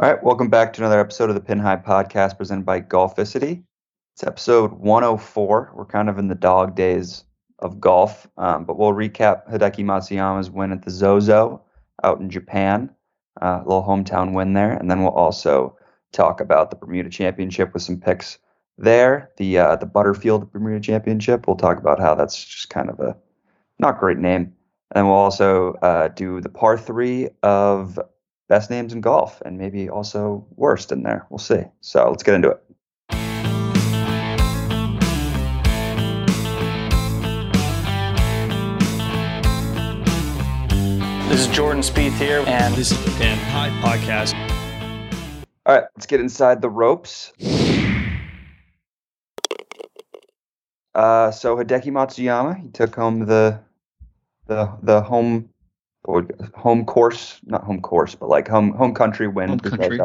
All right, welcome back to another episode of the Pin High Podcast presented by Golficity. It's episode 104. We're kind of in the dog days of golf, um, but we'll recap Hideki Matsuyama's win at the Zozo out in Japan, uh, a little hometown win there, and then we'll also talk about the Bermuda Championship with some picks there. The uh, the Butterfield Bermuda Championship. We'll talk about how that's just kind of a not great name, and we'll also uh, do the par three of best names in golf and maybe also worst in there. We'll see. So let's get into it. This is Jordan Spieth here, and This is the Pin High Podcast. All right, let's get inside the ropes. Uh, so Hideki Matsuyama, he took home the the the home what would- home course, not home course, but like home home country win. Home country.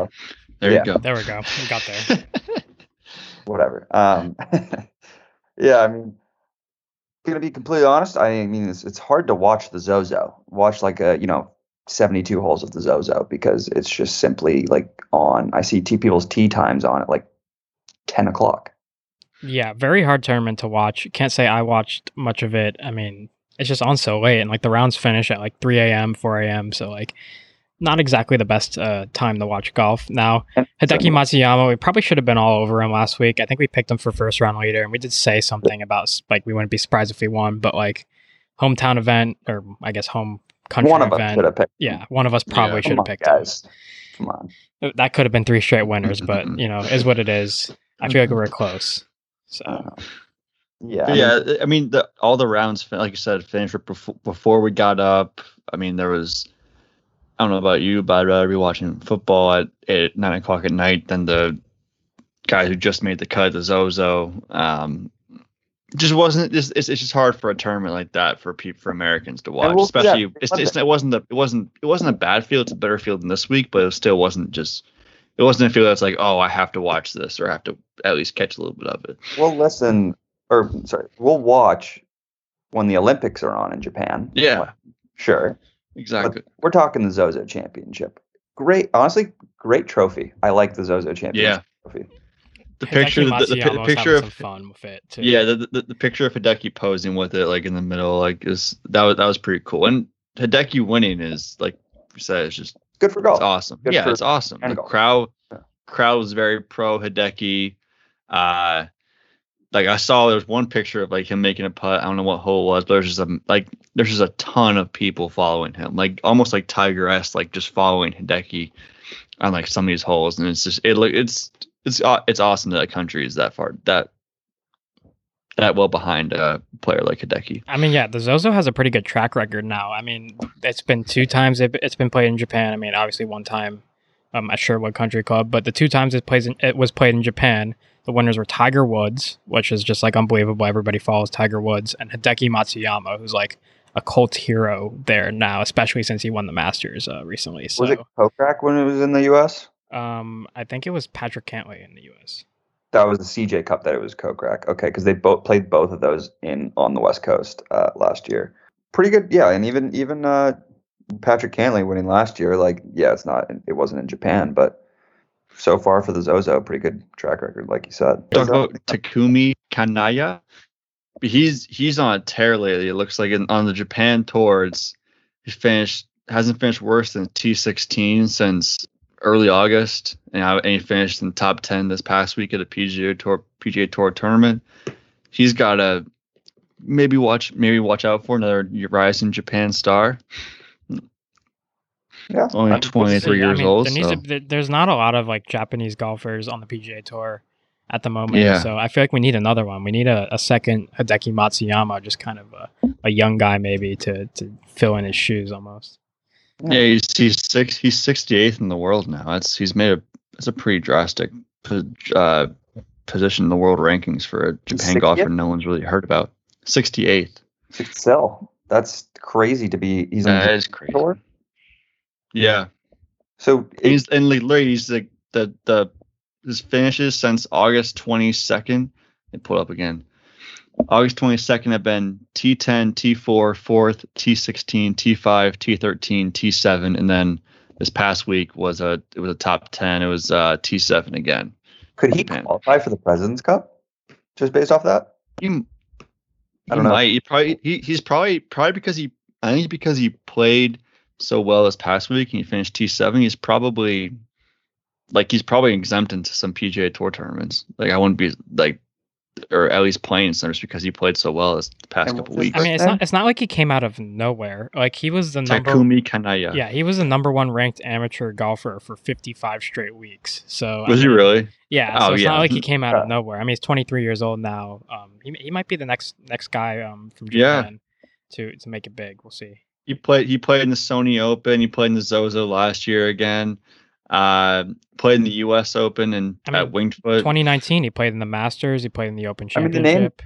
There Yeah. you go. There we go. We got there. whatever. Um, yeah, I mean, gonna be completely honest. I mean, it's, it's hard to watch the Zozo. Watch like a you know seventy-two holes of the Zozo because it's just simply like on. I see two people's tee times on at like ten o'clock. Yeah, very hard tournament to watch. Can't say I watched much of it. I mean, it's just on so late, and like the rounds finish at like 3 a.m., 4 a.m. So like, not exactly the best uh, time to watch golf. Now, Hideki Matsuyama, we probably should have been all over him last week. I think we picked him for first round leader, and we did say something about like we wouldn't be surprised if we won, but like hometown event or I guess home country One of us event. should have picked. Yeah, one of us probably Yeah. should have picked him. guys. Come on. that could have been three straight winners, but you know, is what it is. I feel like we were close. So Uh, yeah. I mean, yeah, I mean, the, all the rounds, like you said, finished before, before we got up. I mean, there was, I don't know about you, but I'd rather be watching football at, at nine o'clock at night than the guy who just made the cut the Zozo. Um, just wasn't. It's, it's, it's just hard for a tournament like that for people for Americans to watch, we'll especially. It's, it's, it wasn't the it wasn't it wasn't a bad field. It's a better field than this week, but it still wasn't just. It wasn't a field that's like, oh, I have to watch this or I have to at least catch a little bit of it. we'll listen, or sorry, we'll watch when the Olympics are on in Japan. Yeah. Sure. Exactly. We're talking the Zozo Championship. Great, honestly, great trophy. I like the Zozo Championship trophy. the picture, the, the, the, Matsuyama pi- was picture of fun with it too. yeah, the, the the picture of Hideki posing with it, like in the middle, like is that was that was pretty cool. And Hideki winning is like you said, it's just Good for it's golf. awesome. Good yeah, it's awesome. The golf. crowd crowd was very pro Hideki. Uh, like I saw there was one picture of like him making a putt. I don't know what hole it was, but there's just a like there's just a ton of people following him, like almost like Tiger esque, like just following Hideki on like some of these holes, and it's just it look it's it's aw- it's awesome that a country is that far that that well behind a player like Hideki. I mean, yeah, the Zozo has a pretty good track record now. I mean, it's been two times it- it's been played in Japan. I mean, obviously one time um, at Sherwood Country Club, but the two times it plays in, it was played in Japan, the winners were Tiger Woods, which is just like unbelievable. Everybody follows Tiger Woods, and Hideki Matsuyama, who's like a cult hero there now, especially since he won the Masters uh, recently. So, Was it Kokrak when it was in the U.S.? um, I think it was Patrick Cantlay in the U.S. That was the CJ Cup that it was Kokrak. Okay, because they both played both of those in on the West Coast uh, last year. Pretty good, yeah. And even even uh, Patrick Cantlay winning last year, like yeah, it's not it wasn't in Japan, but so far for the Zozo, pretty good track record, like you said. Talk about Takumi Kanaya. He's he's on a tear lately. It looks like in, on the Japan tours, he finished hasn't finished worse than T16 since early August, and, I, and he finished in top 10 this past week at a PGA Tour PGA Tour tournament. He's got a maybe watch maybe watch out for another rising Japan star. Yeah, Only I- 23 I years mean, old. There needs so- to, there's not a lot of like Japanese golfers on the PGA Tour at the moment. Yeah. So I feel like we need another one. We need a, a second Hideki Matsuyama, just kind of a, a young guy maybe to to fill in his shoes almost. Yeah, he's he's six. He's sixty eighth in the world now. That's he's made a. That's a pretty drastic uh, position in the world rankings for a Japan golfer no one's really heard about. Sixty eighth. Sixth cell. That's crazy to be. He's on That the is crazy. tour. Yeah, So and he's like literally he's like the the his finishes since August twenty second. It pull up again. August 22nd have been T10, T4, 4th, T16, T5, T13, T7, and then this past week was a it was a top ten. It was uh, T seven again. Could he qualify for the President's Cup just based off that? He, I don't know. might. He probably he, he's probably probably because he I think because he played so well this past week and he finished T seven. He's probably like he's probably exempt into some PGA Tour tournaments. Like I wouldn't be like or at least playing some just because he played so well this past And couple weeks. I mean, it's not it's not like he came out of nowhere. Like he was the number Takumi Kanaya. yeah, he was the number one ranked amateur golfer for 55 straight weeks. So I Was he really? Yeah, so Oh, it's yeah. not like he came out of nowhere. I mean, he's 23 years old now. Um, he, he might be the next next guy um from Yeah. Japan to to make it big. We'll see. He played. He played in the Sony Open. He played in the Zozo last year again. Uh, played in the U.S. Open and I mean, at Winged Foot. 2019, he played in the Masters. He played in the Open I mean, the name- Championship.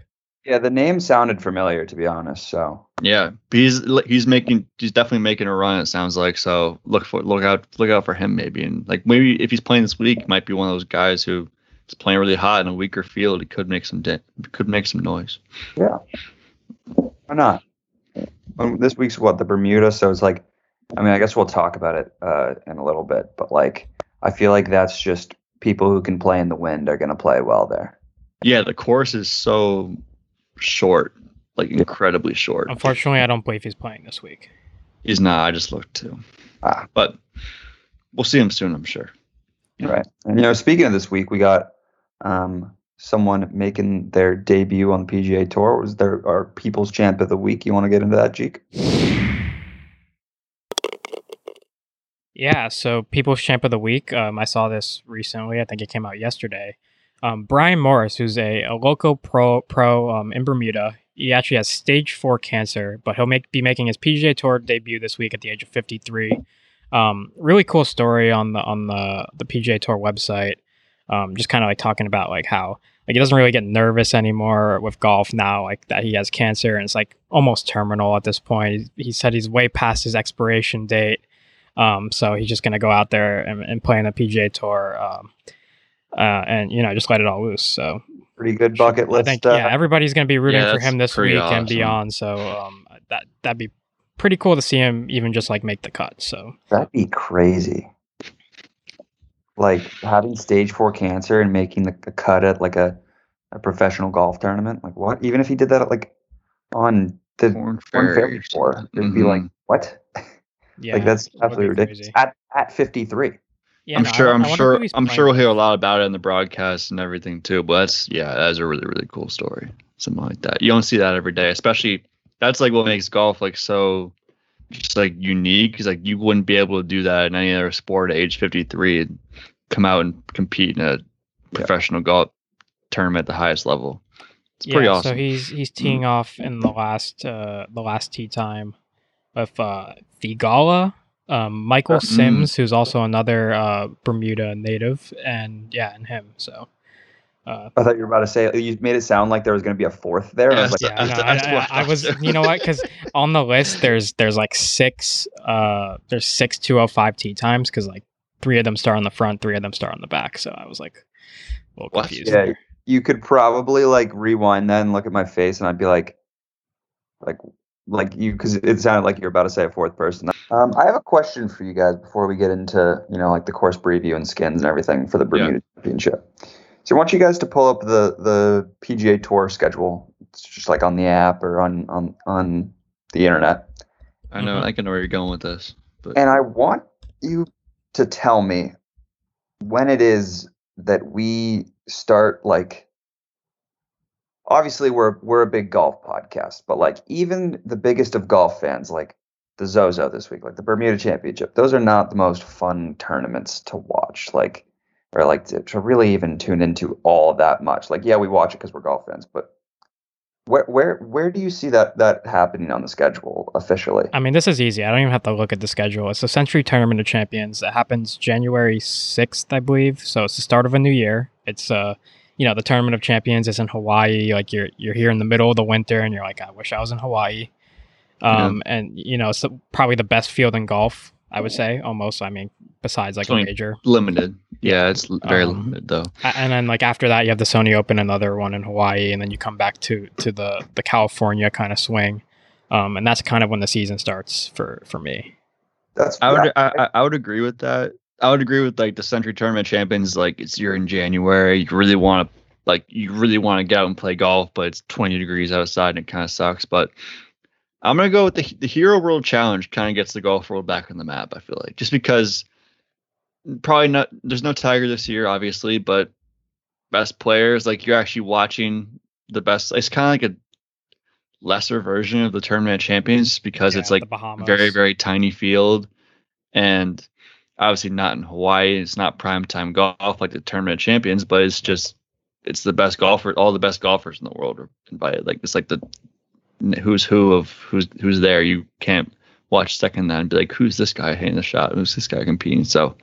Yeah, the name sounded familiar to be honest. So Yeah, he's he's making he's definitely making a run. It sounds like so. Look for look out look out for him maybe and like maybe if he's playing this week, he might be one of those guys who is playing really hot in a weaker field. He could make some di- could make some noise. Yeah, why not? Um, this week's what the Bermuda, so it's like, I mean, I guess we'll talk about it uh, in a little bit, but like, I feel like that's just people who can play in the wind are going to play well there. Yeah, the course is so short, like incredibly short. Unfortunately, I don't believe he's playing this week. He's not. I just looked too, Ah, but we'll see him soon. I'm sure. Yeah. right. And you know, speaking of this week, we got um, someone making their debut on the PGA Tour. Was there our People's Champ of the Week? You want to get into that, Jeek? Yeah, so People's Champ of the Week. Um, I saw this recently. I think it came out yesterday. Um, Brian Morris, who's a, a local pro pro um, in Bermuda, he actually has stage four cancer, but he'll make be making his PGA Tour debut this week at the age of 53. Um, really cool story on the on the the PGA Tour website. Um, just kind of like talking about like how like he doesn't really get nervous anymore with golf now, like that he has cancer and it's like almost terminal at this point. He, he said he's way past his expiration date. Um, so he's just gonna go out there and, and play in the PGA Tour, um, uh, and you know just let it all loose. So Pretty good bucket list I list. think uh, yeah, everybody's gonna be rooting Yeah, for him this pretty week and beyond. So um, that that'd be pretty cool to see him even just like make the cut. So That'd be crazy. Like having stage four cancer and making the, a cut at like a, a professional golf tournament. Like what? Even if he did that at like on the Korn Korn Ferry Ferry. Tour, it'd be like Mhm. what? yeah, like that's it would be absolutely ridiculous. crazy. At at fifty three. Yeah, I'm no, sure. wo- I'm I sure. I'm playing sure we'll hear a lot about it in the broadcast and everything too. But that's yeah, that's a really really cool story. Something like that. You don't see that every day, especially. That's like what makes golf like so, just like unique. Because like you wouldn't be able to do that in any other sport at age 53 and come out and compete in a professional golf tournament at the highest level. It's pretty yeah, awesome. So he's he's teeing off in the last uh, the last tee time with uh, Thigala, um, Michael Uh, mm. Sims, who's also another uh, Bermuda native, and yeah, and him. So uh, I thought you were about to say you made it sound like there was going to be a fourth there. I was like, yeah, I, I, I, I I was you know what because on the list there's there's like six uh there's six 205 tee times because like three of them start on the front, three of them start on the back. So I was like a little confused. yeah, there. you could probably like rewind that and look at my face, and I'd be like, like, like you, because it sounded like you're about to say a fourth person. Um, I have a question for you guys before we get into you know like the course preview and skins and everything for the Bermuda Championship. So I want you guys to pull up the the PGA Tour schedule. It's just like on the app or on on on the internet. I know. Mhm. I can know where you're going with this. But And I want you to tell me when it is that we start like obviously we're we're a big golf podcast, but like even the biggest of golf fans like the Zozo this week, like the Bermuda Championship, those are not the most fun tournaments to watch. Like or like to, to really even tune into all that much. Like yeah, we watch it because we're golf fans, but where where where do you see that that happening on the schedule officially? I mean, this is easy. I don't even have to look at the schedule. It's the Sentry Tournament of Champions. It happens January 6th, I believe. So it's the start of a new year. It's uh, you know, the Tournament of Champions is in Hawaii. Like you're you're here in the middle of the winter and you're like, I wish I was in Hawaii. Um and you know, it's probably the best field in golf, I would say, almost. I mean, besides like It's a major. limited. Yeah, it's very Um, limited though. And then like after that you have the Sony Open, another one in Hawaii, and then you come back to to the the California kind of swing. Um, and that's kind of when the season starts for for me. That's I would I, I- I would agree with that. I would agree with like the Sentry Tournament Champions. Like it's you're in January, you really want to like you really want to get out and play golf, but it's 20 degrees outside and it kind of sucks. But I'm gonna go with the the Hero World Challenge. Kind of gets the golf world back on the map. I feel like just because probably not. There's no Tiger this year, obviously, but best players like you're actually watching the best. It's kind of like a lesser version of the Tournament Champions because Yeah, it's like very very tiny field and obviously not in hawaii it's not prime time golf like the tournament champions but it's just it's the best golfer all the best golfers in the world are invited like it's like the who's who of who's who's there you can't watch second that and be like who's this guy hitting the shot who's this guy competing so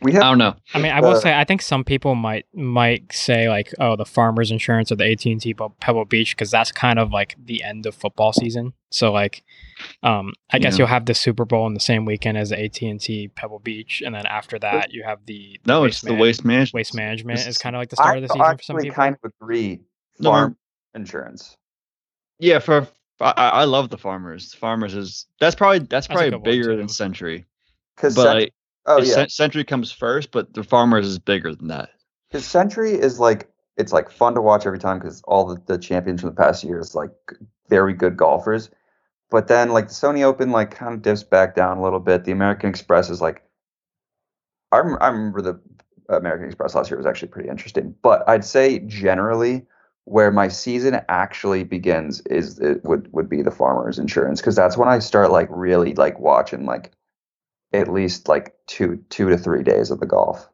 we have, i don't know I mean, I will Uh, say, I think some people might might say like, oh, the Farmers Insurance or the AT and T Pebble Beach, because that's kind of like the end of football season. So like, um, I guess Yeah. you'll have the Super Bowl in the same weekend as the AT and T Pebble Beach, and then after that, you have the, the no it's the waste management waste management is is- kind of like the start I of the season for some people. kind of agree. No, Farm insurance. yeah for I, I love the farmers farmers is that's probably that's a probably bigger than Sentry Because but like, oh yeah, Cen- Sentry comes first but the farmers is bigger than that because Sentry is like it's like fun to watch every time because all the, the champions from the past years like very good golfers. But then like the Sony Open like kind of dips back down a little bit. The American Express is like I, rem- I remember the American Express last year was actually pretty interesting. But I'd say generally where my season actually begins is it would would be the farmers insurance because that's when I start like really like watching like at least like two two to three days of the golf.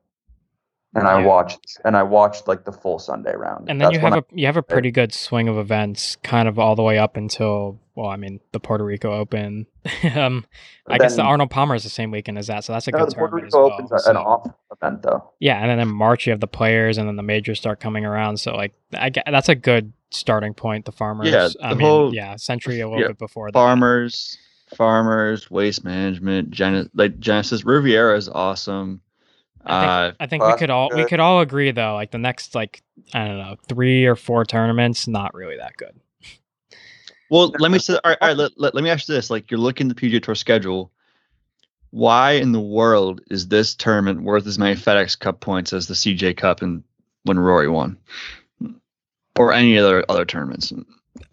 And I watched and I watched like the full Sunday round. and then That's you have I- a you have a pretty good swing of events, kind of all the way up until well, I mean the Puerto Rico Open. um, I guess the Arnold Palmer is the same weekend as that, so that's a no, good the Puerto Rico well. Open's so- an off event though. Yeah, and then in March you have the players, and then the majors start coming around. So like, I get, that's a good starting point. The farmers, Yeah, I the mean, whole- yeah, Sentry a little yeah, bit before that. farmers farmers waste management Gen- like genesis riviera is awesome I uh think, I think we could all we could all agree though. Like the next like I don't know three or four tournaments, not really that good. well let me say all right, all right let, let, let me ask you this like you're looking at the pga tour schedule why in the world is this tournament worth as many fedex cup points as the cj cup and when rory won or any other other tournaments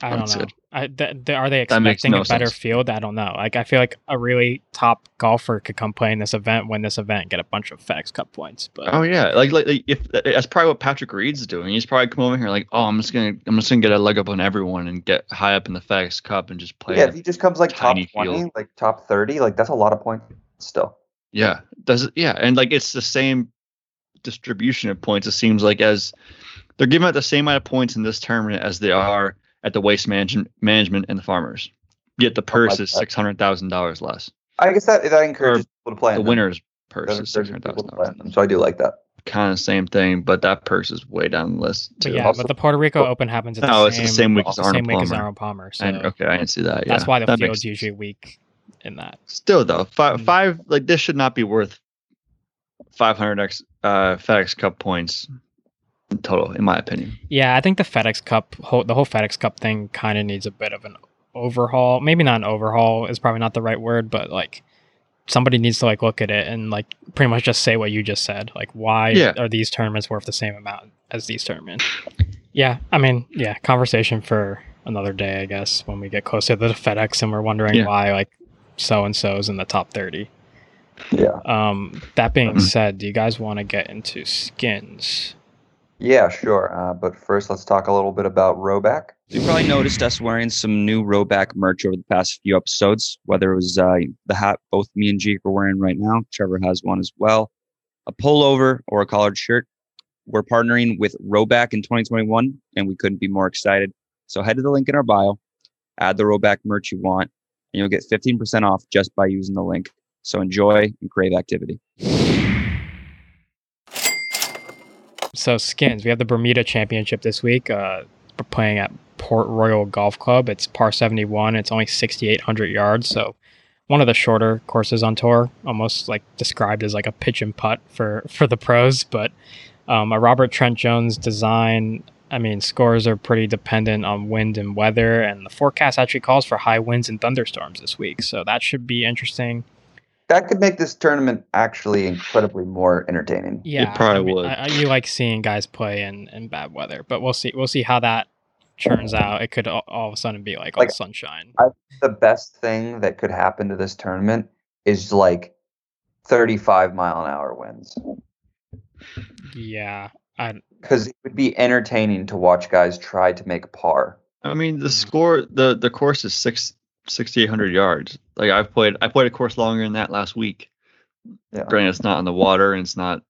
I don't That's know. it. I, th- th- are they expecting no a better sense. field? I don't know. Like I feel like a really top golfer could come play in this event, win this event, get a bunch of FedEx Cup points. But Oh yeah, like, like like, if that's probably what Patrick Reed's doing. He's probably come over here like, oh, I'm just gonna I'm just gonna get a leg up on everyone and get high up in the FedEx Cup and just play. yeah, if he just comes like top twenty, field. like top thirty, like that's a lot of points still. Yeah, does it? Yeah, and like it's the same distribution of points. It seems like as they're giving out the same amount of points in this tournament as they are at the waste management management and the farmers. Yet the purse like is six hundred thousand dollars less. I guess that that encourages people to play. The in them. winner's purse That is six encourages hundred people thousand to play in dollars. So I do like that. Kind of same thing, but that purse is way down the list but yeah, Also- but the Puerto Rico Oh, Open happens at No, the it's same, the same week as the Arnold same week as Palmer. Arnold Palmer. So And, okay, I didn't see that. Yeah. that's why the That field's makes- usually weak in that. Still though, five Mm. five like this should not be worth five hundred x uh FedEx Cup points in total, in my opinion. Yeah, I think the FedEx Cup, whole, the whole FedEx Cup thing, kind of needs a bit of an overhaul. Maybe not an overhaul is probably not the right word, but like somebody needs to like look at it and like pretty much just say what you just said. Like, why Yeah. are these tournaments worth the same amount as these tournaments? Yeah, I mean, yeah, conversation for another day, I guess, when we get closer to the FedEx and we're wondering Yeah. why like so and so's in the top thirty. Yeah. Um, that being Mhm. said, do you guys want to get into skins? Yeah, sure. Uh, but first, let's talk a little bit about Rhoback. You probably noticed us wearing some new Rhoback merch over the past few episodes, whether it was uh, the hat both me and Jake are wearing right now. Trevor has one as well. A pullover or a collared shirt. We're partnering with Rhoback in 2021, and we couldn't be more excited. So head to the link in our bio, add the Rhoback merch you want, and you'll get 15% off just by using the link. So enjoy and crave activity. So skins, we have the Bermuda Championship this week. Uh, we're playing at Port Royal Golf Club. It's par 71. It's only 6,800 yards, so one of the shorter courses on tour. Almost like described as like a pitch and putt for for the pros. But um, a Robert Trent Jones design I mean, scores are pretty dependent on wind and weather, and the forecast actually calls for high winds and thunderstorms this week. So that should be interesting. That could make this tournament actually incredibly more entertaining. Yeah, it probably I mean, would. I, I- you like seeing guys play in, in bad weather, but we'll see. We'll see how that turns out. It could all, all of a sudden be like all Like, sunshine. The best thing that could happen to this tournament is like 35 mile an hour winds. Yeah, Because it would be entertaining to watch guys try to make par. I mean, the hmm. score, the the course is six sixty eight hundred yards. Like I've played, I played a course longer than that last week. Yeah. Granted, it's not on the water and it's not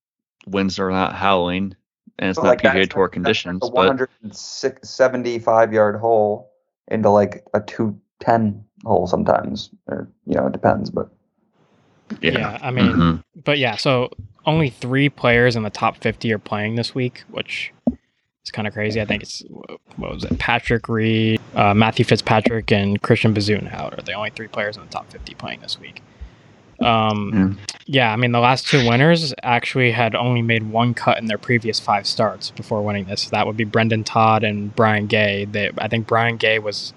winds are not howling and it's But, not like, PGA that's Tour like- that's conditions. like a but 175 yard hole into like a 210 hole sometimes. Or, you know, it depends. But yeah, yeah, I mean, Mhm. but yeah. So only three players in the top fifty are playing this week, which is kind of crazy. I think it's what was it? Patrick Reed, uh, Matthew Fitzpatrick, and Christian Bezuidenhout are the only three players in the top fifty playing this week. Um, yeah, I mean the last two winners actually had only made one cut in their previous five starts before winning this. That would be Brendan Todd and Brian Gay. They, I think Brian Gay was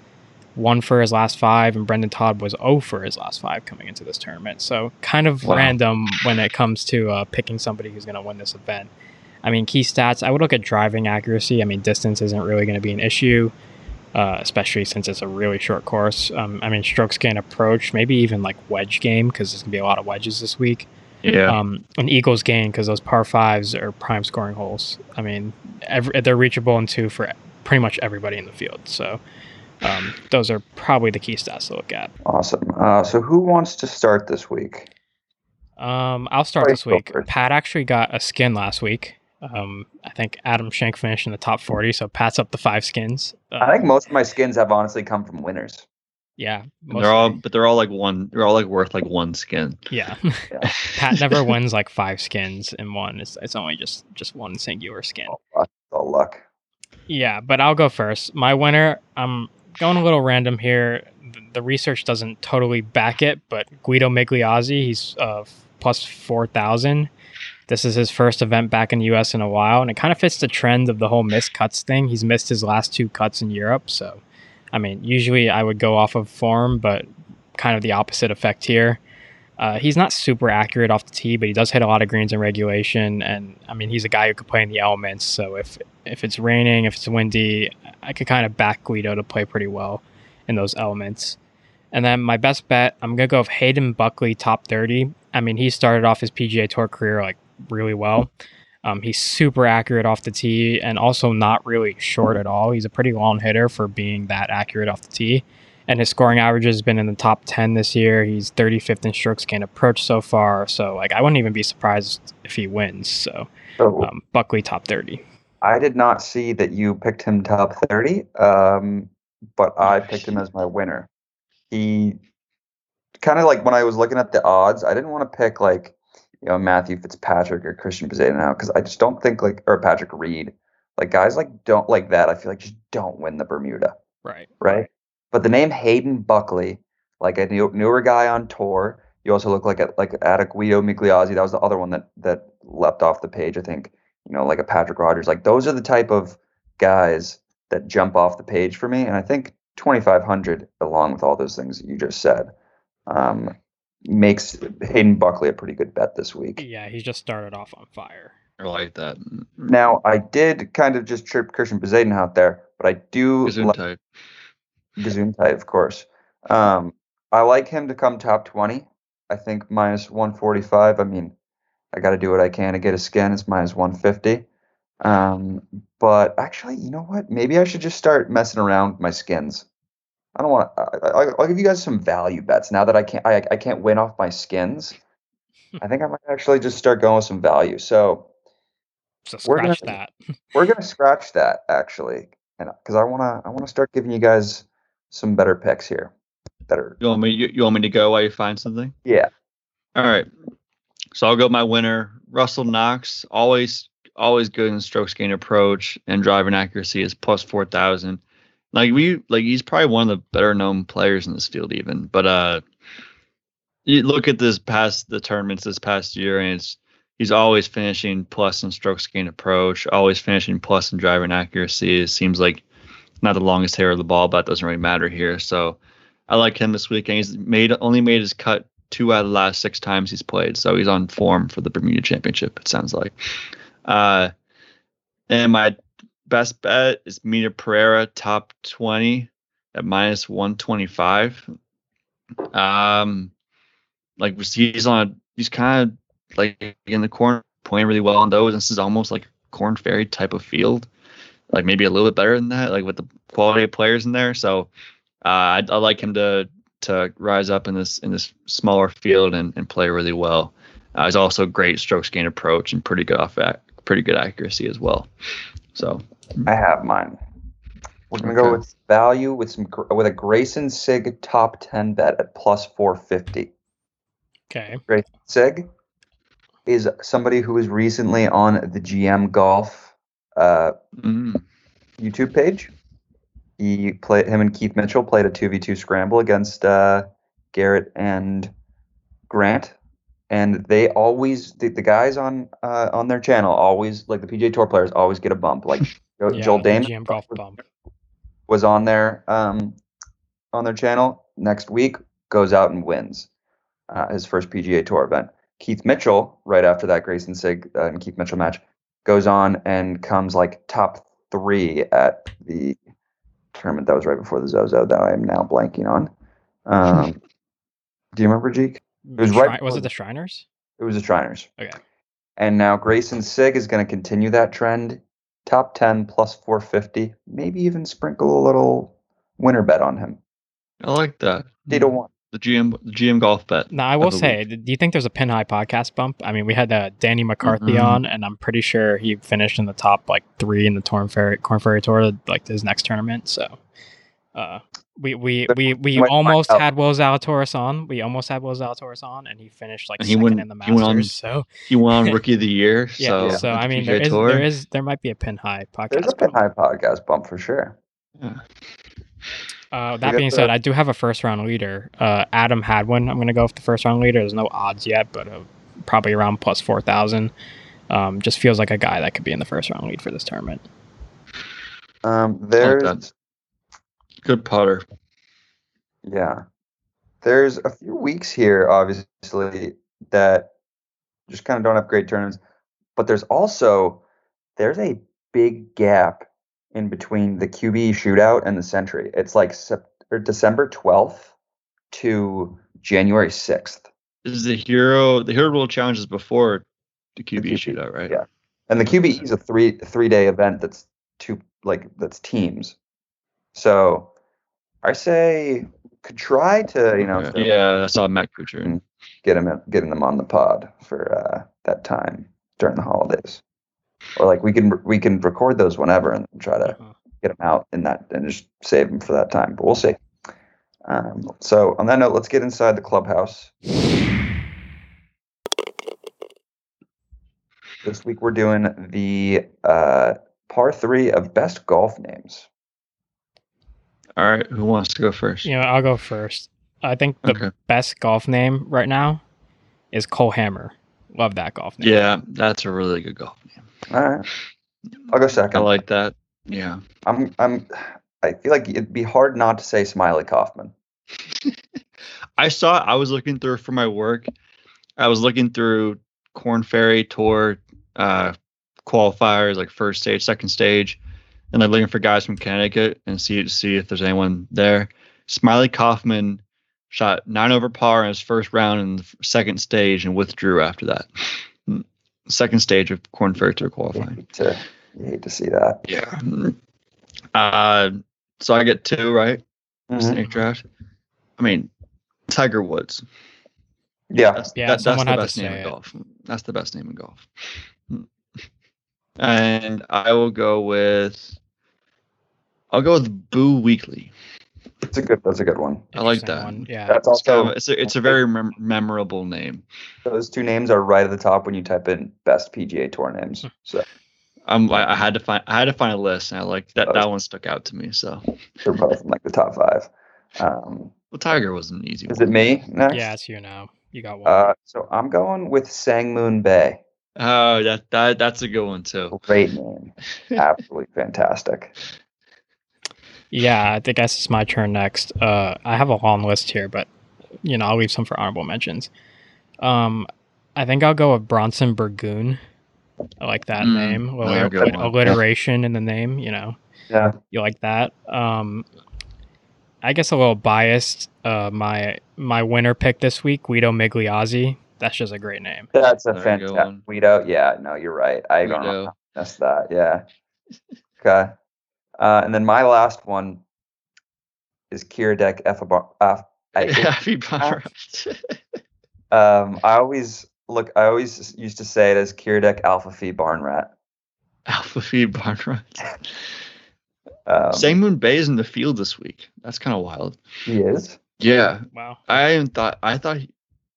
one for his last five, and Brendan Todd was 0 for his last five coming into this tournament. So kind of Wow. random when it comes to uh, picking somebody who's going to win this event. I mean, key stats. I would look at driving accuracy. I mean, distance isn't really going to be an issue, uh, especially since it's a really short course. Um, I mean, strokes gain approach, maybe even like wedge game because there's going to be a lot of wedges this week. yeah. Um, and Eagles gain because those par fives are prime scoring holes. I mean, every, they're reachable in two for pretty much everybody in the field. So um, those are probably the key stats to look at. awesome. Uh, so who wants to start this week? Um, I'll start Right, this week. first. Pat actually got a skin last week. Um, I think Adam Shank finished in the top 40, so Pat's up the five skins. Uh, I think most of my skins have honestly come from winners. yeah, they're all, but they're all like one. They're all like worth like one skin. yeah. Yeah. Pat never wins like five skins in one. It's it's only just just one singular skin. All luck. All luck. Yeah, but I'll go first. My winner, I'm going a little random here. The, the research doesn't totally back it, but Guido Migliozzi, he's uh, plus 4,000. This is his first event back in the US in a while, and it kind of fits the trend of the whole missed cuts thing. He's missed his last two cuts in Europe, so I mean, usually I would go off of form, but kind of the opposite effect here. Uh, he's not super accurate off the tee, but he does hit a lot of greens in regulation, and I mean, he's a guy who could play in the elements. So if if it's raining, if it's windy, I could kind of back Guido to play pretty well in those elements. And then my best bet, I'm gonna go with Hayden Buckley, top 30. I mean, he started off his PGA Tour career like really well. Um, he's super accurate off the tee and also not really short at all. He's a pretty long hitter for being that accurate off the tee. And his scoring average has been in the top 10 this year. He's 35th in strokes gained approach so far. So, like, I wouldn't even be surprised if he wins. So, So um, Buckley top 30. I did not see that you picked him top 30, um, but I picked him as my winner. He kind of like when I was looking at the odds, I didn't want to pick like, you know, Matthew Fitzpatrick or Christian Bezuidenhout because I just don't think like, or Patrick Reed, like guys like don't like that. I feel like just don't win the Bermuda, Right. right? But the name Hayden Buckley, like a new, newer guy on tour, you also look like a like at a Guido Migliozzi. That was the other one that that leapt off the page. I think you know, like a Patrick Rodgers. Like those are the type of guys that jump off the page for me. And I think 2,500, along with all those things that you just said, um, makes Hayden Buckley a pretty good bet this week. Yeah, he just started off on fire. I like that. Now, I did kind of just trip Christian Bezuidenhout there, but I do Gazoon like type. Gesundheit, of course. Um, I like him to come top 20. I think minus 145. I mean, I got to do what I can to get a skin. It's minus 150. Um, but actually, you know what? Maybe I should just start messing around with my skins. I don't want to. I, I'll give you guys some value bets now that I can't. I, I can't win off my skins. I think I might actually just start going with some value. So So We're gonna- scratch that. we're gonna scratch that actually, and because I wanna, I wanna start giving you guys some better picks here. Better, You want me? You, you want me to go while you find something? yeah. All right. So I'll go my winner, Russell Knox. Always, always good in strokes gain approach and driving accuracy is plus four thousand. Like we, like he's probably one of the better known players in this field, even. But uh, you look at this past the tournaments this past year, and it's he's always finishing plus in strokes gained approach, always finishing plus in driving accuracy. It seems like not the longest hair of the ball, but that doesn't really matter here. So I like him this weekend. He's made only made his cut two out of the last six times he's played, so he's on form for the Bermuda Championship. It sounds like. Uh, and my best bet is Mito Pereira top twenty at minus one twenty five. Um, like he's on, he's kind of like in the corner, playing really well on those. This is almost like Korn Ferry type of field, like maybe a little bit better than that, like with the quality of players in there. So uh, I, I like him to to rise up in this in this smaller field and, and play really well. Uh, he's also great strokes gain approach and pretty good off pretty good accuracy as well. So I have mine. We're gonna go with value with some with a Greyson Sigg top ten bet at plus four fifty. Okay. Greyson Sigg is somebody who was recently on the GM Golf uh, mm, YouTube page. He played him and Keith Mitchell played a two v two scramble against uh, Garrett and Grant, and they always the, the guys on uh, on their channel always like the PGA Tour players always get a bump. Like Jo- Yeah, Joel the Dame golf bump. was on their um, on their channel next week goes out and wins uh, his first PGA Tour event. Keith Mitchell, right after that Greyson Sigg uh, and Keith Mitchell match, goes on and comes like top three at the tournament that was right before the Zozo that I am now blanking on. Um, do you remember, Jeek? was Shri- right was it the Shriners? It was the Shriners. Okay. And now Greyson Sigg is going to continue that trend. Top 10 plus 450. Maybe even sprinkle a little winner bet on him. I like that. Eight to one. The GM the GM golf bet. No, I will the say, do you think there's a pin high podcast bump? I mean, we had uh, Danny McCarthy Mhm. on, and I'm pretty sure he finished in the top like three in the Torn Ferry Korn Ferry Tour, like his next tournament. So, uh, we we we we Might almost had Will Zalatoris on. We almost had Will Zalatoris on, and he finished like And he second went- in the he went on- Masters. so He won Rookie of the Year. yeah, So, so I mean, there is, there might be a pin high podcast. There's a pin bump. high podcast bump for sure. Yeah. Uh, that being the- said, I do have a first round leader. Uh, Adam one. I'm going to go with the first round leader. There's no odds yet, but uh, probably around plus 4,000. Um, just feels like a guy that could be in the first round lead for this tournament. Um, there's that. Good putter. yeah, there's a few weeks here, obviously, that just kind of don't have great tournaments. But there's also there's a big gap in between the QB shootout and the Sentry. It's like Sep- or December 12th to January 6th. This is the hero. The hero world challenge is before the QB, QB, shootout, right? yeah. And the QBE is a three three day event that's two like that's teams. So I say could try to you know Okay. to Yeah, I saw Matt Kuchar. Get him getting them on the pod for uh, that time during the holidays, or like we can we can record those whenever and try to Uh-huh. get them out in that and just save them for that time. But we'll see. Um, so on that note, let's get inside the clubhouse. This week we're doing the uh, par three of best golf names. All right, who wants to go first? You know, I'll go first. I think the Okay. best golf name right now is Cole Hammer. Love that golf name. Yeah, that's a really good golf name. All right, I'll go second. I like that. Yeah. I'm I'm I feel like it'd be hard not to say Smiley Kaufman. I saw I was looking through for my work. I was looking through Korn Ferry Tour uh, qualifiers, like first stage, second stage, and like looking for guys from Connecticut and see see if there's anyone there. Smiley Kaufman shot nine over par in his first round in the second stage and withdrew after that. Mm. Second stage of Korn Ferry Tour You qualifying. hate to, you hate to see that. Yeah. Uh, so I get two right. Mhm. Snake draft. I mean, Tiger Woods. Yeah, That's, Yeah, that, that's the best name say in golf. That's the best name in golf. And I will go with. I'll go with Boo Weekley. it's a good. That's a good one. I like that. one. Yeah. That's It's, kind also of, it's, a, it's a very mem- memorable name. those two names are right at the top when you type in best PGA Tour names. So I'm, I, I had to find I had to find a list, and I like that. That one stuck out to me. So, they're both in like the top five. Um, well, Tiger was an easy is one. it me next? yeah, it's you now. You got one. Uh, so I'm going with Sangmoon Bae. Oh, that that that's a good one too. Great name. Absolutely fantastic. Yeah, I think guess it's my turn next. Uh, I have a long list here, but you know I'll leave some for honorable mentions. Um, I think I'll go with Bronson Burgoon. I like that Mm, name. A little another good allit- one. alliteration in the name. You know, Yeah. you like that. Um, I guess a little biased. Uh, my my winner pick this week, Guido Migliozzi. That's just a great name. That's a There fantastic. Guido. Yeah, no, you're right. I don't know. That's that. Yeah. Okay. Uh, and then my last one is Kiradech Efabar. Uh, I, Happy Bummer. um, I always look. I always used to say it as Kiradech Alpha Phi Barn Rat. Alpha Phi Barn Rat. Um, Sangmoon Bae is in the field this week. That's kind of wild. He is. Yeah, Wow. I even thought I thought he,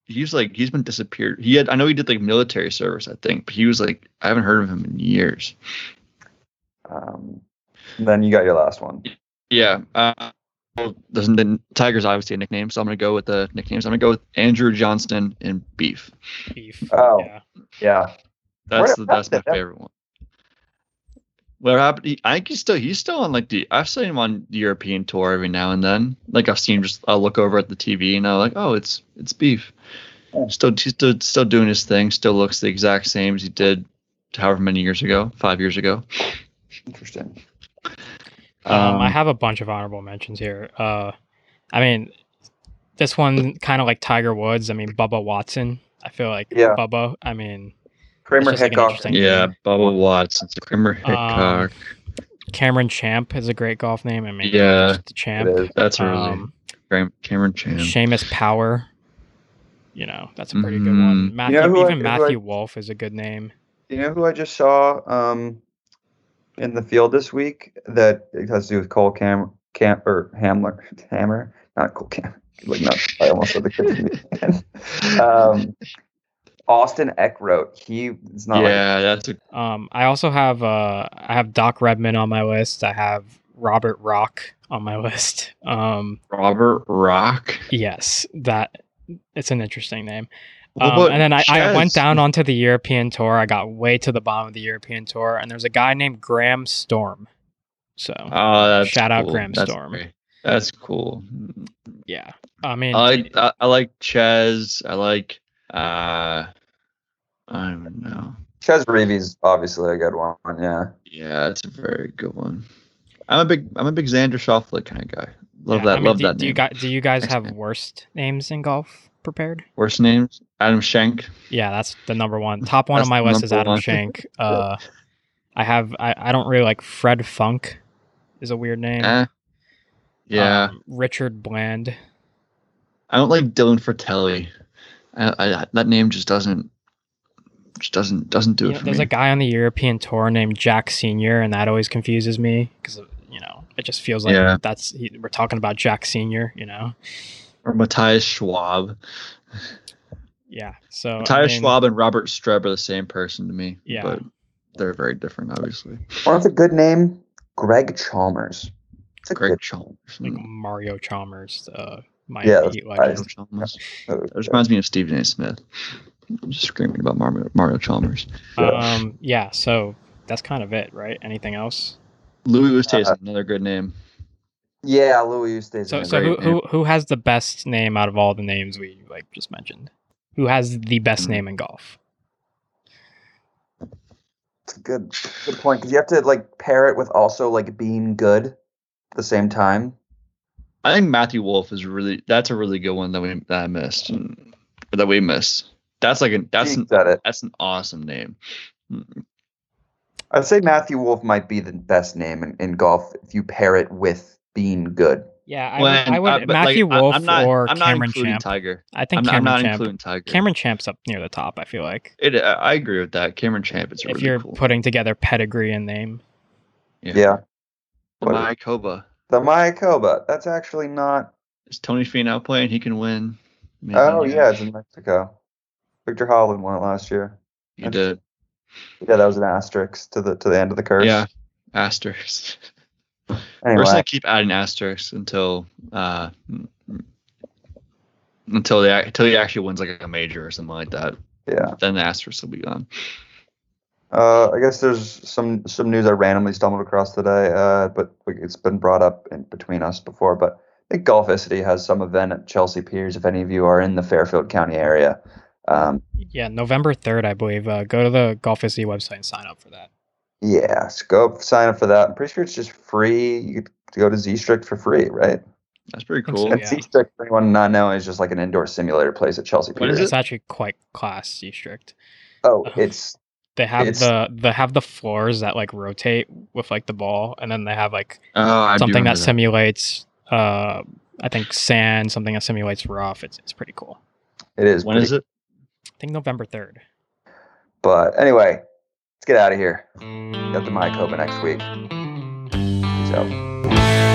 he's like he's been disappeared. He had I know he did like military service I think, but he was like I haven't heard of him in years. Um, then you got your last one. Yeah. Uh, well, doesn't the Tiger's obviously a nickname, so I'm gonna go with the nicknames. I'm gonna go with Andrew Johnston and Beef. Beef. Oh. Yeah. Yeah. That's What the that's my happened? favorite one. What happened? He, I think he's still he's still on like the I've seen him on the European tour every now and then. Like I've seen just I'll look over at the TV and I'm like, oh, it's it's Beef. Still he's still still doing his thing. Still looks the exact same as he did however many years ago, five years ago. Interesting. Um, I Um, have a bunch of honorable mentions here. Uh, I mean, this one kind of like Tiger Woods. I mean, Bubba Watson. I feel like Yeah. Bubba. I mean, Kramer just like an Hickok. interesting- Yeah, Bubba Watson, Kramer Hickok. Cameron Champ is a great golf name. I mean, Yeah. just the champ. That's a really Um, Cam- Cameron Champ. Seamus Power. You know, that's a pretty good Mhm. one. Matthew, know who I- even I- Matthew Wolff is a good name. You know who I just saw um, in the field this week that it has to do with Cole Cam Camp or Hamler Hammer? Not Cole Cam. Like not, I almost said the kid. um, Austin Eckroat. He is not like yeah, that's a Um, I also have uh, I have Doc Redman on my list. I have Robert Rock on my list. Um, Robert Rock. yes, that it's an interesting name. What Um, and then I, I went down onto the European tour. I got way to the bottom of the European tour, and there's a guy named Graham Storm. So Oh, that's Shout out. Graham That's Storm. great. That's cool. yeah, I mean, I like I, I like Chez. I like uh I don't even know. Chez Reavie, obviously a good one. Yeah. Yeah, it's a very good one. I'm a big I'm a big Xander Schauffele kind of guy. Love yeah, that. I mean, love do, that do name. you guys do you guys have worst names in golf prepared? Worst names? Adam Schenk. Yeah, that's the number one. Top one That's on my list is Adam one. Shank. Uh, I have I, I don't really like Fred Funk, is a weird name. Eh. Yeah. Um, Richard Bland. I don't like Dylan Frittelli. I, I, that name just doesn't just doesn't doesn't do You it know, for there's me. a guy on the European tour named Jack Senior, and that always confuses me because you know it just feels like Yeah. that's he, we're talking about Jack Senior. You know, or Matthias Schwab. yeah. So I Matthias mean, Schwab and Robert Streb are the same person to me. Yeah. But they're very different, obviously. Well, that's a good name. Greg Chalmers. It's a Greg good Chalmers. like Mario Chalmers, uh, my Yeah, that's Heat legend. Chalmers. name. That reminds me of Stephen A. Smith. I'm just screaming about Mario, Mario Chalmers. Yeah. Um, yeah. So that's kind of it, right? Anything else? Louis Oosthuizen, Uh, another good name. Yeah, Louis Eustace. So, so who, great who who has the best name out of all the names we like just mentioned? Who has the best Hmm. name in golf? It's a good good point because you have to like pair it with also like being good at the same time. I think Matthew Wolff is really that's a really good one that we that I missed and, that we missed. That's like an that's an, it. that's an awesome name. Mm, I'd say Matthew Wolff might be the best name in, in golf if you pair it with being good. Yeah, I When- would, I would uh, Matthew like, Wolf I'm not, or I'm not Cameron including Champ. Tiger. I think I'm not, I'm not Champ. including Tiger. Cameron Champ's up near the top. I feel like It, I I agree with that. Cameron Champ is if really you're cool. putting together pedigree and name. Yeah. yeah. But- Mayakoba. The Mayakoba. That's actually not. Is Tony Finau playing? He can win. Maybe, Oh yeah, it's in Mexico. Viktor Hovland won it last year. he did. Yeah, that was an asterisk to the to the end of the curse. Yeah, asterisks. We're Anyway, just gonna keep adding asterisks until uh until they until he actually wins like a major or something like that. yeah. Then the asterisks will be gone. Uh, I guess there's some some news I randomly stumbled across today, uh, but it's been brought up in between us before. But I think Golficity has some event at Chelsea Piers. If any of you are in the Fairfield County area, um, Yeah, November third, I believe. Uh, go to the Golficity website and sign up for that. Yeah, so go sign up for that. I'm pretty sure it's just free. You could go to Z Strict for free, right? That's pretty cool. And yeah. Z Strict, for anyone not knowing, is just like an indoor simulator place at Chelsea What is it? It's actually quite class district. Oh, it's They have It's- the they have the floors that like rotate with like the ball, and then they have like Oh, something remember that simulates uh I think sand, something that simulates rough. It's it's pretty cool. it is. When pretty- is it? I think November third. But anyway, let's get out of here. Got the Mayakoba next week. Out.